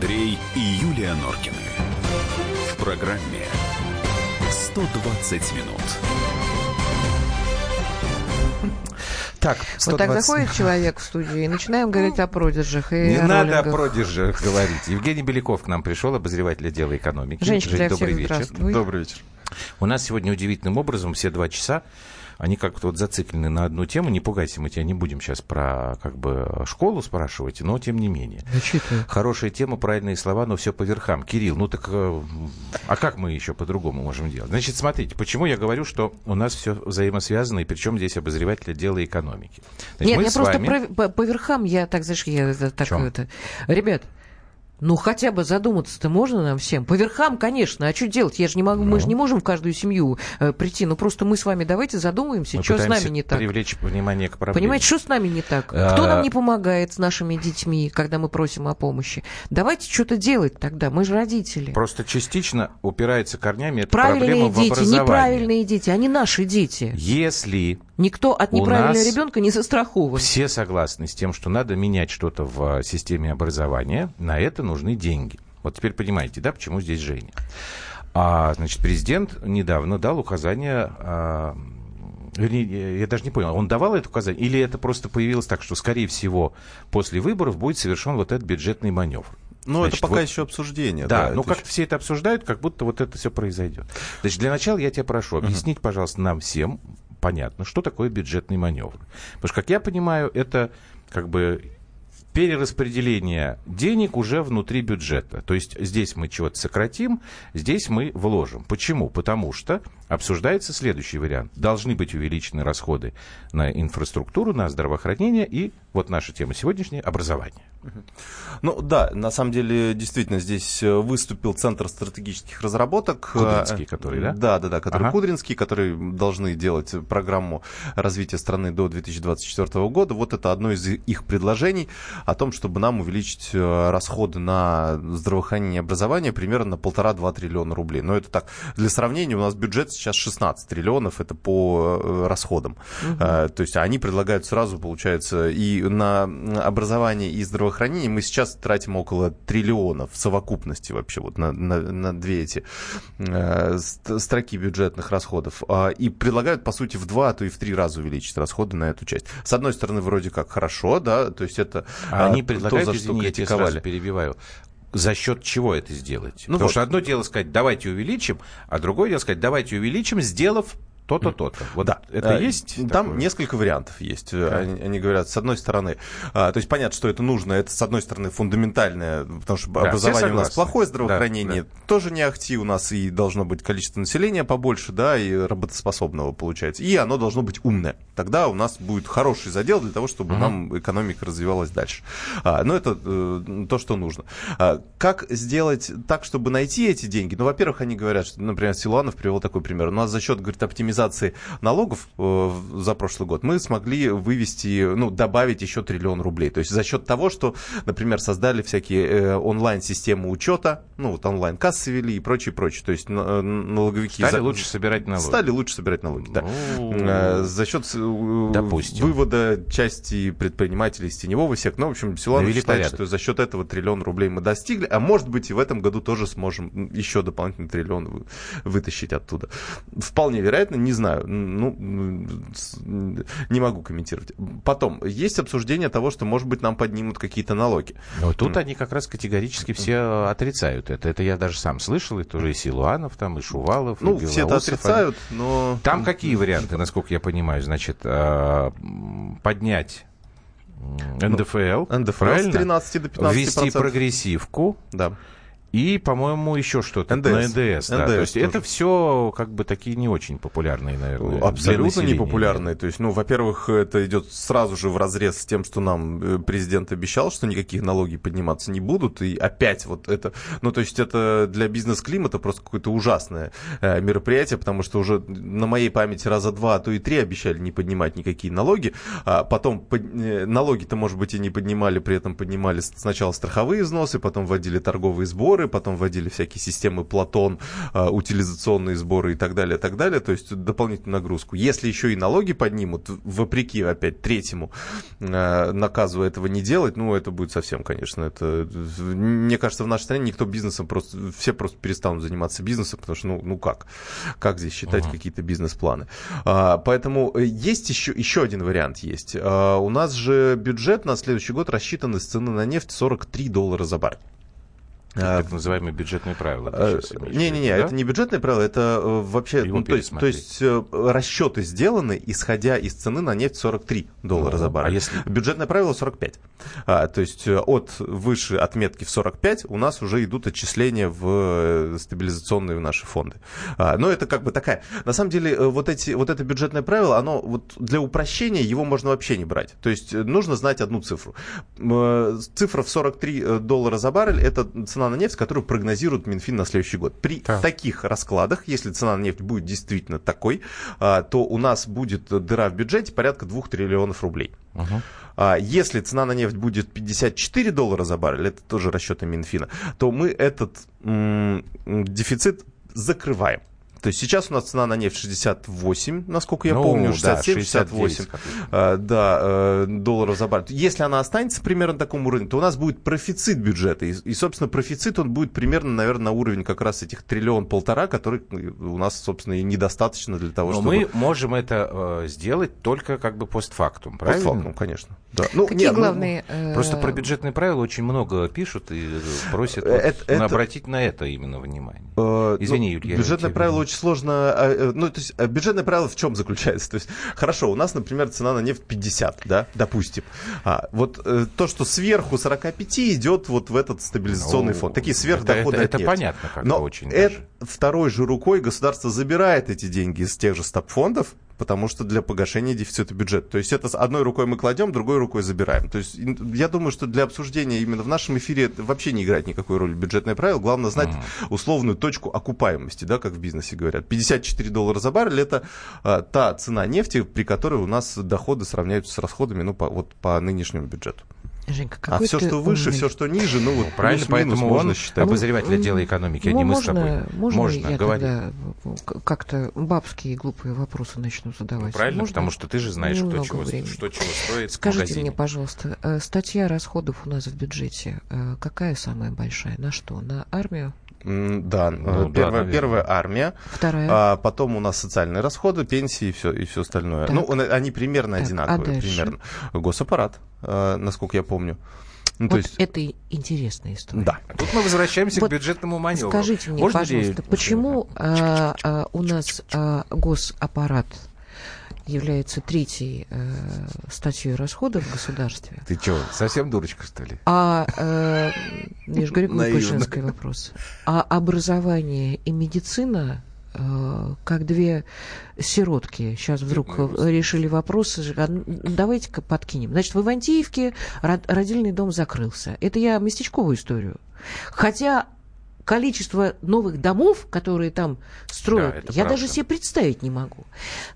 Андрей и Юлия Норкины. В программе 120 минут. Так, 120... Вот так заходит человек в студию и начинаем говорить о продержах. И Не о надо о роллингах. продержах говорить. Евгений Беляков к нам пришел, обозреватель отдела экономики. Женщина для добрый всех, вечер. Добрый вечер. У нас сегодня удивительным образом все два часа они как-то вот зациклены на одну тему. Не пугайся, мы тебя не будем сейчас про как бы школу спрашивать, но тем не менее. Зачитываю. Хорошая тема, правильные слова, но все по верхам. Кирилл, ну так, э, а как мы еще по-другому можем делать? Значит, смотрите, почему я говорю, что у нас все взаимосвязано, и причем здесь обозреватель отдела экономики. Значит, Нет, я просто вами- про- по, по верхам, я так, знаешь, я так это... Ребят, ну хотя бы задуматься-то можно нам всем? По верхам, конечно, а что делать? Я же не могу, мы же не можем в каждую семью э, прийти. Ну просто мы с вами давайте задумаемся, мы что с нами не так. привлечь внимание к проблеме. Понимаете, что с нами не так? А- Кто нам не помогает с нашими детьми, когда мы просим о помощи? Давайте что-то делать тогда, мы же родители. Просто частично упирается корнями эта Правильные проблема в дети, образовании. неправильные дети, они наши дети. Если Никто от неправильного ребенка не застрахован. все согласны с тем, что надо менять что-то в э, системе образования, на это нужны деньги. Вот теперь понимаете, да, почему здесь Женя? А, значит, президент недавно дал указание а, я даже не понял, он давал это указание, или это просто появилось так, что, скорее всего, после выборов будет совершен вот этот бюджетный маневр? Ну, это пока вот- еще обсуждение. Да, ну это как еще- все это обсуждают, как будто вот это все произойдет. Значит, для начала я тебя прошу объяснить, пожалуйста, нам всем понятно, что такое бюджетный маневр. Потому что, как я понимаю, это как бы перераспределение денег уже внутри бюджета. То есть здесь мы чего-то сократим, здесь мы вложим. Почему? Потому что обсуждается следующий вариант. Должны быть увеличены расходы на инфраструктуру, на здравоохранение и, вот наша тема сегодняшняя, образование. Ну да, на самом деле, действительно, здесь э, выступил Центр стратегических разработок. Кудринский, который, да? Да, да, да, который Ага. Кудринский, которые должны делать программу развития страны до 2024 года. Вот это одно из их предложений о том, чтобы нам увеличить э, расходы на здравоохранение и образование примерно на полтора-два триллиона рублей. Но это так, для сравнения, у нас бюджет сейчас 16 триллионов, это по э, расходам. Э, То есть они предлагают сразу, получается, и на образование, и здравоохранение мы сейчас тратим около триллиона в совокупности вообще вот на, на, на две эти э, ст- строки бюджетных расходов. А, И предлагают, по сути, в два, а то и в три раза увеличить расходы на эту часть. С одной стороны, вроде как хорошо, да, то есть это А они то, предлагают, за что извини, я тебя сразу критиковали. перебиваю, за счет чего это сделать? Ну Потому вот. что одно дело сказать, давайте увеличим, а другое дело сказать, давайте увеличим, сделав то-то, то-то. Вот Да, это э, есть? Там такое? несколько вариантов есть. Они, они говорят, с одной стороны, а, то есть понятно, что это нужно, это с одной стороны фундаментальное, потому что Да, образование у нас плохое, Да, здравоохранение тоже не ахти, у нас и должно быть количество населения побольше, да, и работоспособного получается. И оно должно быть умное. Тогда у нас будет хороший задел для того, чтобы нам экономика развивалась дальше. А, но это э, то, что нужно. А, как сделать так, чтобы найти эти деньги? Ну, во-первых, они говорят, что, например, Силуанов привел такой пример. У нас за счет, говорит, оптимизации налогов э, за прошлый год мы смогли вывести, ну, добавить еще триллион рублей. То есть за счет того, что, например, создали всякие э, онлайн-системы учета, ну, вот онлайн-кассы вели и прочее, прочее. То есть на- налоговики... Стали за- лучше собирать налоги. Стали лучше собирать налоги, да. Ну, Э, За счет Допустим. вывода части предпринимателей из теневого сектора. Ну, в общем, Силуанов Навели считает, порядок. что за счет этого триллион рублей мы достигли, а может быть и в этом году тоже сможем еще дополнительный триллион вы- вытащить оттуда. Вполне вероятно, не знаю. Ну, с- не могу комментировать. Потом, есть обсуждение того, что, может быть, нам поднимут какие-то налоги. Вот тут они как раз категорически все отрицают это. Это я даже сам слышал, и тоже и Силуанов, там, и Шувалов, Ну, и все это отрицают, но... Там какие варианты, насколько я понимаю? Значит, м, поднять м, НДФЛ, НДФЛ с правильно? 13 до 15 Ввести прогрессивку Да. И, по-моему, еще что-то НДС. на НДС. да. НДС То есть тоже. это все как бы такие не очень популярные, наверное. Абсолютно непопулярные. То есть, ну, во-первых, это идет сразу же в разрез с тем, что нам э, президент обещал, что никакие налоги подниматься не будут. И опять вот это... Ну, то есть это для бизнес-климата просто какое-то ужасное э, мероприятие, потому что уже на моей памяти раза два, а то и три обещали не поднимать никакие налоги. А потом под- э, налоги-то, может быть, и не поднимали, при этом поднимали сначала страховые взносы, потом вводили торговые сборы, сборы, потом вводили всякие системы Платон, а, утилизационные сборы и так далее, так далее, то есть дополнительную нагрузку. Если еще и налоги поднимут, вопреки опять третьему а, наказу этого не делать, ну, это будет совсем, конечно, это, мне кажется, в нашей стране никто бизнесом просто, все просто перестанут заниматься бизнесом, потому что, ну, ну как, как здесь считать uh-huh. какие-то бизнес-планы. А, поэтому есть еще, еще один вариант есть. А, у нас же бюджет на следующий год рассчитан из цены на нефть 43 доллара за баррель. А, так называемые бюджетные правила. А, Не-не-не, да? это не бюджетные правила, это э, вообще, ну, то, есть, то есть э, расчеты сделаны, исходя из цены на нефть 43 доллара ну, за баррель. А если... Бюджетное правило 45. А, то есть э, от выше отметки в 45 у нас уже идут отчисления в стабилизационные наши фонды. А, но это как бы такая... На самом деле вот, эти, вот это бюджетное правило, оно вот для упрощения его можно вообще не брать. То есть нужно знать одну цифру. Цифра в 43 доллара за баррель, это цена цена на нефть, которую прогнозирует Минфин на следующий год. При да. таких раскладах, если цена на нефть будет действительно такой, а, то у нас будет дыра в бюджете порядка 2 триллионов рублей. Угу. Если цена на нефть будет 54 доллара за баррель, это тоже расчеты Минфина, то мы этот м- дефицит закрываем. То есть сейчас у нас цена на нефть 68, насколько я ну, помню, 67-68 да, да, э, долларов за баррель. Если она останется примерно на таком уровне, то у нас будет профицит бюджета. И, и, собственно, профицит он будет примерно, наверное, на уровень как раз этих триллион-полтора, который у нас, собственно, и недостаточно для того, Но чтобы... мы можем это э, сделать только как бы постфактум, правильно? Постфактум, конечно. Да. Ну, Какие нет, ну, главные... Ну, просто про бюджетные правила очень много пишут и просят это, вот, это... обратить на это именно внимание. Э, Извини, ну, Юлия. Бюджетное правило очень сложно... А, э, ну, то есть э, бюджетное правило в чем заключается? То есть, хорошо, у нас, например, цена на нефть 50, да, допустим. А, вот то, что сверху 45 идет вот в этот стабилизационный ну, фонд. Такие сверхдоходы Это, это, это понятно, как Но очень это, второй же рукой государство забирает эти деньги из тех же стабфондов, потому что для погашения дефицита бюджета. То есть это с одной рукой мы кладем, другой рукой забираем. То есть я думаю, что для обсуждения именно в нашем эфире это вообще не играет никакой роли бюджетное правило. Главное знать mm. условную точку окупаемости, да, как в бизнесе говорят. 54 доллара за баррель это а, та цена нефти, при которой у нас доходы сравняются с расходами ну, по, вот, по нынешнему бюджету. Женька, а все, что выше, умный. все, что ниже, ну вот ну, правильно, поэтому можно он считать. обозреватель отдела экономики, а не мы с тобой. Можно, можно я говори. тогда как-то бабские глупые вопросы начну задавать? Ну, правильно, можно? потому что ты же знаешь, что чего, что чего стоит Скажите мне, пожалуйста, э, статья расходов у нас в бюджете, э, какая самая большая? На что? На армию? Да, ну, первая, да, первая армия, Вторая. А потом у нас социальные расходы, пенсии и все, и все остальное. Так. Ну, они примерно так, одинаковые. А примерно. Госаппарат, э, насколько я помню. Ну, вот то есть... это интересная история. Да. Тут мы возвращаемся вот к бюджетному маневру. Скажите мне, Можно пожалуйста, ли... почему а, а, у нас а, госаппарат является третьей э, статьей расходов в государстве. Ты что, совсем дурочка, что ли? А, э, я же говорю, женский вопрос. А образование и медицина э, как две сиротки. Сейчас вдруг решили вопросы. А давайте-ка подкинем. Значит, в Ивантеевке родильный дом закрылся. Это я местечковую историю. Хотя количество новых домов, которые там строят, да, я правда. даже себе представить не могу.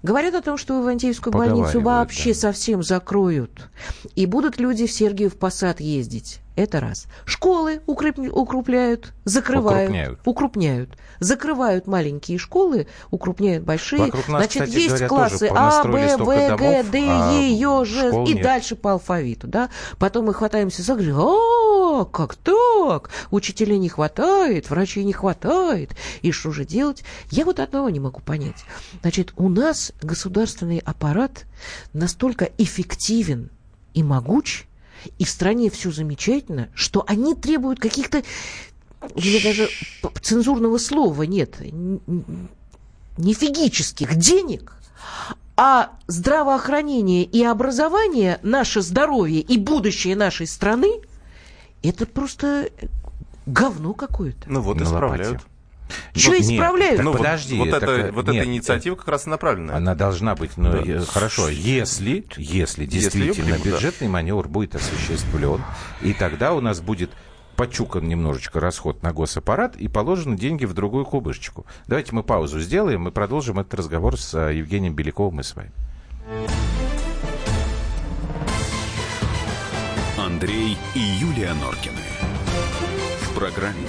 Говорят о том, что Ивантеевскую больницу вообще да. совсем закроют. И будут люди в Сергиев Посад ездить. Это раз. Школы укрепляют, закрывают, укрупняют. укрупняют. Закрывают маленькие школы, укрупняют большие. Вокруг нас, Значит, кстати, есть говоря, классы А, Б, В, Г, Д, Е, Ё, Ж, и нет. дальше по алфавиту. Да? Потом мы хватаемся за а, как так? Учителей не хватает, врачей не хватает. И что же делать? Я вот одного не могу понять. Значит, у нас государственный аппарат настолько эффективен и могуч, и в стране все замечательно, что они требуют каких-то... У меня даже цензурного слова нет. Нефигических денег, а здравоохранение и образование, наше здоровье и будущее нашей страны, это просто говно какое-то. Ну вот, исправляют. Что ну, исправляют? Ну, подожди. Вот, это, это, вот нет, эта инициатива как раз направлена. Она должна быть, но да. хорошо, если, если действительно если примут, бюджетный да. маневр будет осуществлен, и тогда у нас будет почукан немножечко расход на госаппарат и положены деньги в другую кубышечку. Давайте мы паузу сделаем и продолжим этот разговор с а, Евгением Беляковым и с вами. Андрей и Юлия Норкины. В программе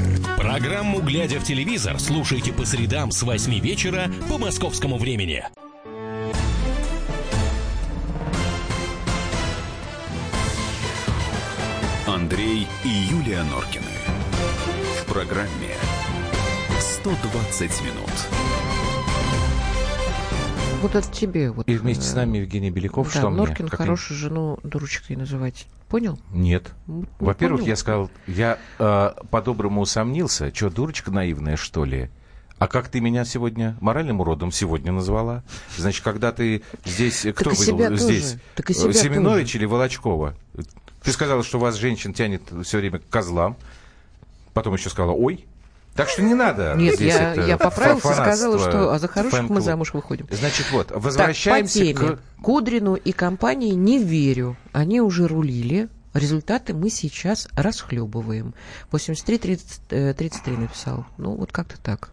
Программу «Глядя в телевизор» слушайте по средам с 8 вечера по московскому времени. Андрей и Юлия Норкины. В программе 120 минут. Вот это тебе. Вот, И вместе с э, нами Евгений Беляков. Да, что мне? Норкин Как хорошую жену дурочкой называть. Понял? Нет. Ну, Во-первых, я сказал, я э, по-доброму усомнился. Что, дурочка наивная, что ли? А как ты меня сегодня моральным уродом сегодня назвала? Значит, когда ты здесь... э, Кто и был тоже. здесь? Так и себя Семенович тоже. или Волочкова? Ты сказала, что вас женщин тянет все время к козлам. Потом еще сказала, ой. Так что не надо. Нет, я, я поправился, сказала, что а за хороших мы замуж выходим. Значит, вот, Так, по возвращаемся теме. к... Кудрину и компании не верю. Они уже рулили. Результаты мы сейчас расхлебываем. 83-33 написал. Ну, вот как-то так.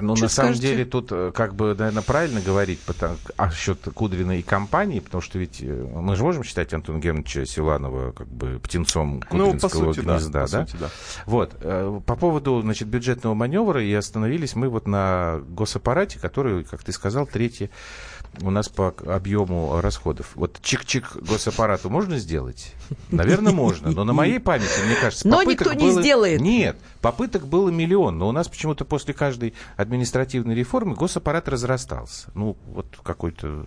Ну, на самом скажете? деле, тут, э, как бы, наверное, правильно говорить потому, а счет Кудрина и компании, потому что ведь э, мы же можем считать Антона Германовича Силанова как бы птенцом Ну, кудринского по сути, да. гнезда, по да? сути, да. Вот. э, По поводу, значит, бюджетного маневра, и остановились мы вот на госаппарате, который, как ты сказал, третий у нас по объему расходов. Вот чик-чик госаппарату можно сделать? Наверное, можно. Но на моей памяти, мне кажется, Но никто не было- сделает. Нет, попыток было миллион. Но у нас почему-то после каждой административной реформы госаппарат разрастался. Ну, вот какой-то,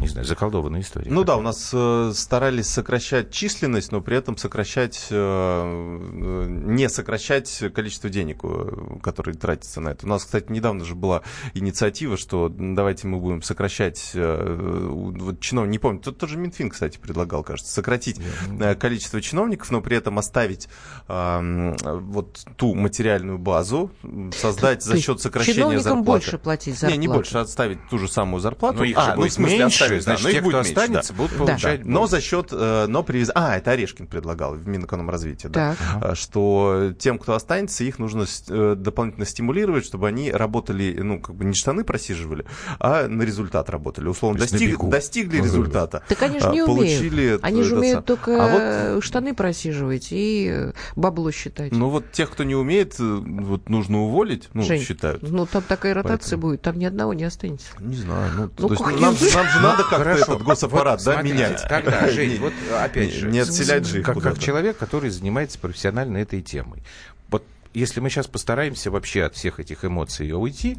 не знаю, заколдованная история. Ну да, у нас э, старались сокращать численность, но при этом сокращать, э, э, не сокращать количество денег, э, которые тратятся на это. У нас, кстати, недавно же была инициатива, что давайте мы будем сокращать, э, вот чинов, не помню, тут тоже Минфин, кстати, предлагал, кажется, сократить э, количество чиновников, но при этом оставить э, вот ту материальную базу, создать за счет сокращения чиновникам зарплаты. больше платить Не, зарплату. не больше, отставить ту же самую зарплату. Но их А, же ну, в будет смысле, меньше, оставить, да, значит, но их те, будет кто меньше, да. останется, будут Да. получать Но больше. за счет, э, но при... А, это Орешкин предлагал в Минэкономразвитии, да. Так. А, Что тем, кто останется, их нужно э, дополнительно стимулировать, чтобы они работали, ну, как бы не штаны просиживали, а на результат работали. Условно, достиг- достигли Ну, результата. Так они же а, не получили умеют. Они же умеют сам- только А вот э, штаны просиживать и э, бабло считать. ну вот тех, кто не умеет, э, вот нужно уволить, ну, Жень, считают. Ну, там такая ротация Поэтому. будет, там ни одного не останется. Не знаю, ну, Ну, то есть, нам, нам же надо как-то Хорошо. этот госаппарат, Вот да, смотрите, менять. Тогда, Жень, вот опять же, не отселять же их как, человек, который занимается профессионально этой темой. Вот если мы сейчас постараемся вообще от всех этих эмоций уйти,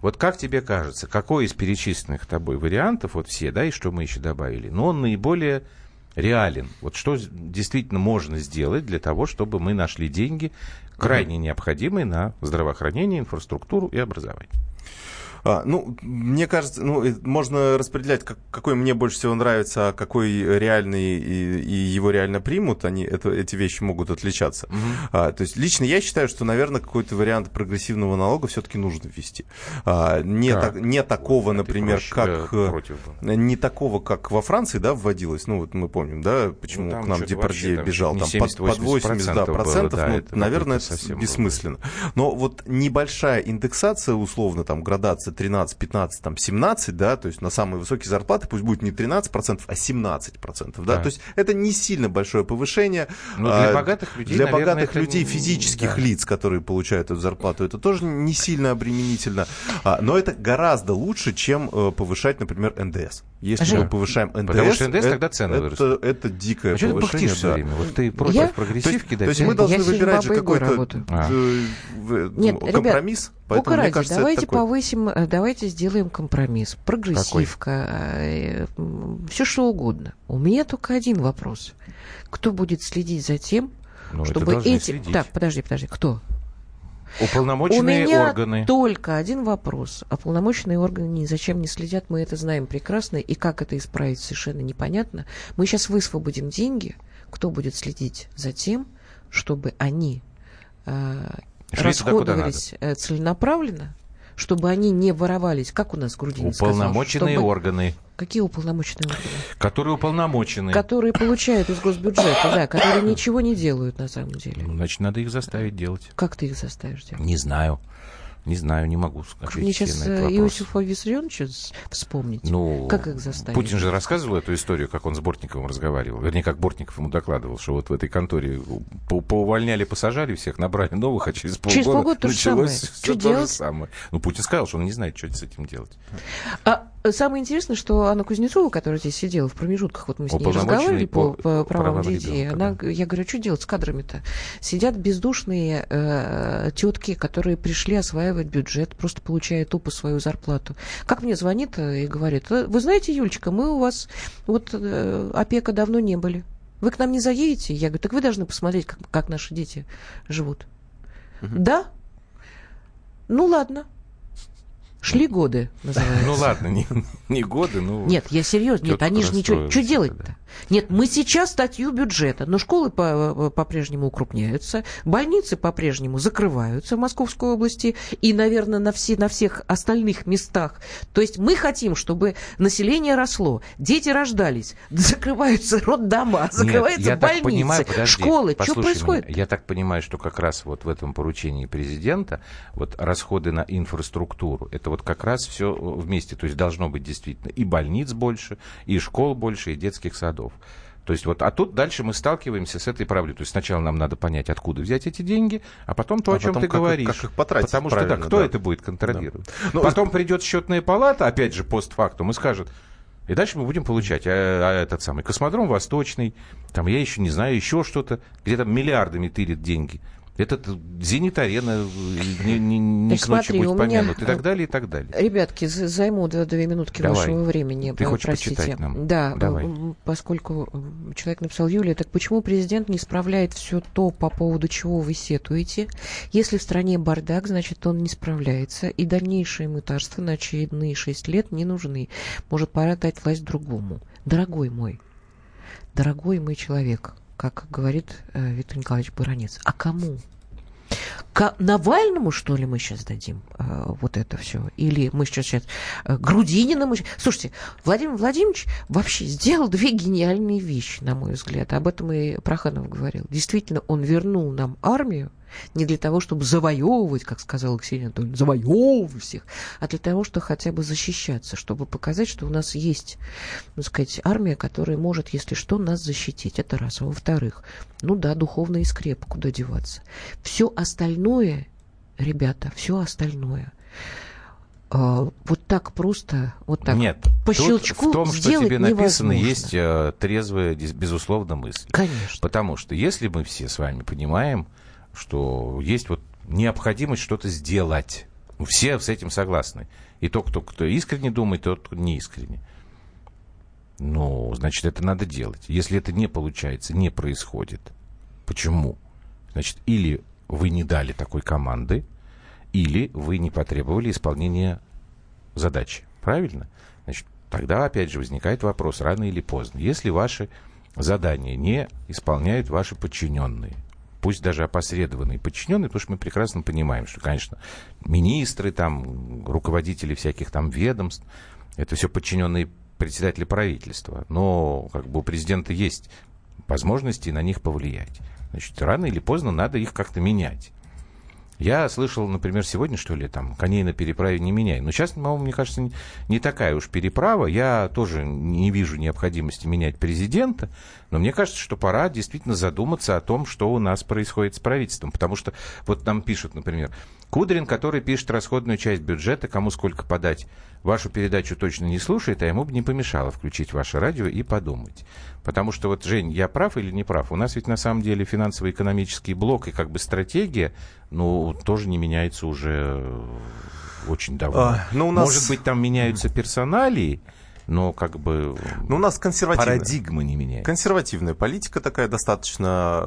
вот как тебе кажется, какой из перечисленных тобой вариантов, вот все, да, и что мы еще добавили, но он наиболее реален? Вот что действительно можно сделать для того, чтобы мы нашли деньги, крайне необходимые на здравоохранение, инфраструктуру и образование? А, ну, мне кажется, ну, э, можно распределять, как- какой мне больше всего нравится, а какой реальный и, и его реально примут. Они, это, эти вещи могут отличаться. А, то есть лично я считаю, что, наверное, какой-то вариант прогрессивного налога все-таки нужно ввести. А, не, Так. так- не такого, ты например, проще, как... э, против? Не такого, как во Франции, да, вводилось. Ну, вот мы помним, да, почему Ну, к нам Депардье бежал. Там под, под 70-80% 80 да, было, процентов. да, ну, это наверное, это совсем бессмысленно. Но вот небольшая индексация, условно, там, градация 13, 15, там, 17, да, то есть на самые высокие зарплаты пусть будет не 13%, а 17%, да, Да. то есть это не сильно большое повышение. Ну, для А, богатых людей, Для наверное, богатых это людей, физических да. лиц, которые получают эту зарплату, это тоже не сильно обременительно. А, но это гораздо лучше, чем э, повышать, например, НДС. Если Жень. мы повышаем НДС, Потому что НДС это- тогда цены это, вырастут. это дикое А что ты повышение. пыхтишь все да. время? Вот ты против Я- прогрессивки, да? То есть мы должны Я выбирать же какой-то. А. Нет, ну, ребят, Бога Поэтому, мне ради, кажется, давайте такой- повысим, э, давайте сделаем компромисс. Прогрессивка, все что угодно. У меня только один вопрос. Кто будет следить за тем, Ну, это чтобы эти... следить. Так, подожди, подожди, кто? У Уполномоченные меня органы. только один вопрос. А полномоченные органы ни зачем не следят, мы это знаем прекрасно. И как это исправить, совершенно непонятно. Мы сейчас высвободим деньги. Кто будет следить за тем, чтобы они э, Шли туда, куда э, целенаправленно, чтобы они не воровались, как у нас Грудинин Уполномоченные сказал, чтобы... органы. Какие уполномоченные органы? Которые уполномочены. Которые получают из госбюджета, да, которые ничего не делают на самом деле. Ну, значит, надо их заставить делать. Как ты их заставишь делать? Не знаю. Не знаю, не могу сказать. Мне сейчас э, Иосифа Виссарионовича вспомнить. Ну, как их заставить? Путин же рассказывал эту историю, как он с Бортниковым разговаривал. Вернее, как Бортников ему докладывал, что вот в этой конторе по поувольняли, посажали всех, набрали новых, а через полгода, через полгода началось все то же самое. Ну, Путин сказал, что он не знает, что с этим делать. А Самое интересное, что Анна Кузнецова, которая здесь сидела в промежутках, вот мы с ней разговаривали по, по, правам детей, она, я говорю, что делать с кадрами-то? Сидят бездушные э, тетки, которые пришли осваивать бюджет, просто получая тупо свою зарплату. Как мне звонит и говорит, вы знаете, Юлечка, мы у вас, вот э, опека давно не были. Вы к нам не заедете? Я говорю, так вы должны посмотреть, как, как наши дети живут. Угу. Да? Ну ладно. Шли годы, называется. Ну ладно, не, не годы, ну... Нет, я серьезно, нет, они же ничего... Что делать-то? Да. Нет, мы сейчас статью бюджета, но школы по- по-прежнему укрупняются, больницы по-прежнему закрываются в Московской области и, наверное, на, все, на всех остальных местах. То есть мы хотим, чтобы население росло, дети рождались, закрываются роддома, закрываются Нет, больницы, понимаю, подожди, школы. Что происходит? Меня. Я так понимаю, что как раз вот в этом поручении президента вот расходы на инфраструктуру, это вот как раз все вместе. То есть должно быть действительно и больниц больше, и школ больше, и детских садов. То есть вот, а тут дальше мы сталкиваемся с этой проблемой. То есть сначала нам надо понять, откуда взять эти деньги, а потом то, а о чем ты как, говоришь. Как их потратить Потому что, да, кто да. это будет контролировать? Да. Ну, потом придет счетная палата, опять же, постфактум, и скажет, и дальше мы будем получать а, а этот самый космодром Восточный, там, я еще не знаю, еще что-то, где там миллиардами тырит деньги. Этот «Зенит-арена» не, не, не так с ночи смотри, будет помянут, меня... и так далее, и так далее. Ребятки, займу две, две минутки Давай. вашего времени. Ты хочешь простите. почитать нам? Да, Давай. поскольку человек написал Юлия, так почему президент не справляет все то, по поводу чего вы сетуете? Если в стране бардак, значит, он не справляется, и дальнейшие мытарства на очередные шесть лет не нужны. Может, пора дать власть другому. Дорогой мой, дорогой мой человек, как говорит э, Виктор Николаевич Баранец. А кому? К Навальному, что ли, мы сейчас дадим э, вот это все? Или мы сейчас, сейчас э, Грудинина? Мы... Слушайте, Владимир Владимирович вообще сделал две гениальные вещи, на мой взгляд. Об этом и Проханов говорил. Действительно, он вернул нам армию, не для того, чтобы завоевывать, как сказал Ксения Анатольевна, завоевывать всех, а для того, чтобы хотя бы защищаться, чтобы показать, что у нас есть, ну, сказать, армия, которая может, если что, нас защитить. Это раз. А во-вторых, ну да, духовная скрепа, куда деваться. Все остальное, ребята, все остальное а, вот так просто, вот так Нет, по щелчку в том, что тебе написано, невозможно. есть э, трезвая, безусловно, мысль. Конечно. Потому что если мы все с вами понимаем, что есть вот необходимость что-то сделать. Все с этим согласны. И тот, кто, кто искренне думает, тот, не искренне. Ну, значит, это надо делать. Если это не получается, не происходит. Почему? Значит, или вы не дали такой команды, или вы не потребовали исполнения задачи. Правильно? Значит, тогда опять же возникает вопрос, рано или поздно. Если ваши задания не исполняют ваши подчиненные, пусть даже опосредованные подчиненные, потому что мы прекрасно понимаем, что, конечно, министры, там, руководители всяких там ведомств, это все подчиненные председатели правительства, но как бы у президента есть возможности на них повлиять. Значит, рано или поздно надо их как-то менять. Я слышал, например, сегодня, что ли, там, коней на переправе не меняй. Но сейчас, по-моему, мне кажется, не, не такая уж переправа. Я тоже не вижу необходимости менять президента. Но мне кажется, что пора действительно задуматься о том, что у нас происходит с правительством. Потому что вот нам пишут, например, Кудрин, который пишет расходную часть бюджета, кому сколько подать, вашу передачу точно не слушает, а ему бы не помешало включить ваше радио и подумать. Потому что вот, Жень, я прав или не прав? У нас ведь на самом деле финансово-экономический блок и как бы стратегия, ну, тоже не меняется уже очень давно. А, но ну, у нас... Может быть, там меняются персоналии, но как бы но у нас консервативная, парадигма не меняется. Консервативная политика такая достаточно,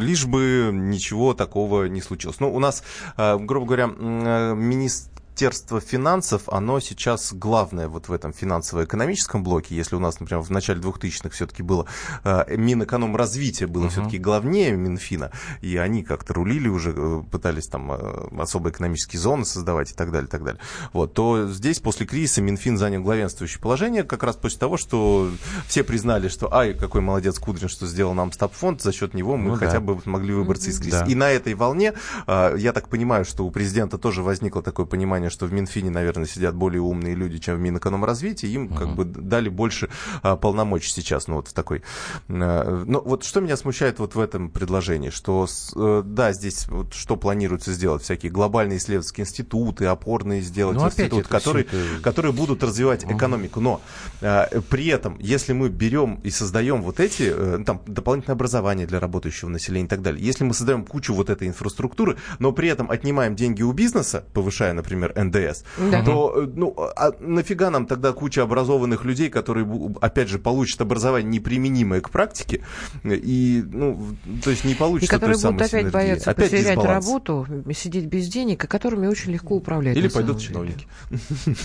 лишь бы ничего такого не случилось. Ну, у нас, э, грубо говоря, министр Министерство финансов, оно сейчас главное вот в этом финансово-экономическом блоке. Если у нас, например, в начале 2000-х все-таки было э, Минэкономразвитие было uh-huh. все-таки главнее Минфина, и они как-то рулили уже, э, пытались там э, особые экономические зоны создавать и так далее, и так далее. Вот, то здесь после кризиса Минфин занял главенствующее положение как раз после того, что все признали, что ай, какой молодец Кудрин, что сделал нам стабфонд, за счет него мы ну, хотя да. бы могли выбраться из кризиса. Да. И на этой волне, э, я так понимаю, что у президента тоже возникло такое понимание, что в Минфине, наверное, сидят более умные люди, чем в Минэкономразвитии, им uh-huh. как бы дали больше а, полномочий сейчас, ну вот в такой. А, но вот что меня смущает вот в этом предложении, что э, да, здесь вот что планируется сделать, всякие глобальные исследовательские институты, опорные сделать ну, институты, которые, это... которые будут развивать uh-huh. экономику, но а, при этом, если мы берем и создаем вот эти, э, там, дополнительное образование для работающего населения и так далее, если мы создаем кучу вот этой инфраструктуры, но при этом отнимаем деньги у бизнеса, повышая, например, НДС, да. то ну, а нафига нам тогда куча образованных людей, которые, опять же, получат образование неприменимое к практике, и, ну, то есть не получится И которые будут опять синергии. бояться опять потерять дисбаланс. работу, сидеть без денег, и которыми очень легко управлять. Или пойдут чиновники.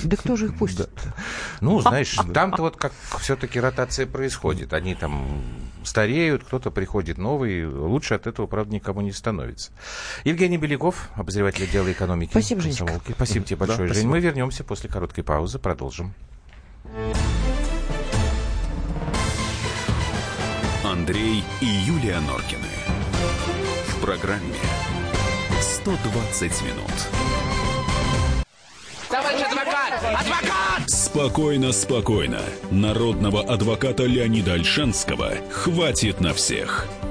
Да кто же их пустит? Ну, знаешь, там-то вот как все-таки ротация происходит. Они там стареют, кто-то приходит новый. Лучше от этого, правда, никому не становится. Евгений Беляков, обозреватель отдела экономики. Спасибо, Женечка. Спасибо тебе большое, да, Жень. Мы вернемся после короткой паузы, продолжим. Андрей и Юлия Норкины. В программе 120 минут. Товарищ адвокат! Адвокат! Спокойно, спокойно. Народного адвоката Леонида Альшанского хватит на всех.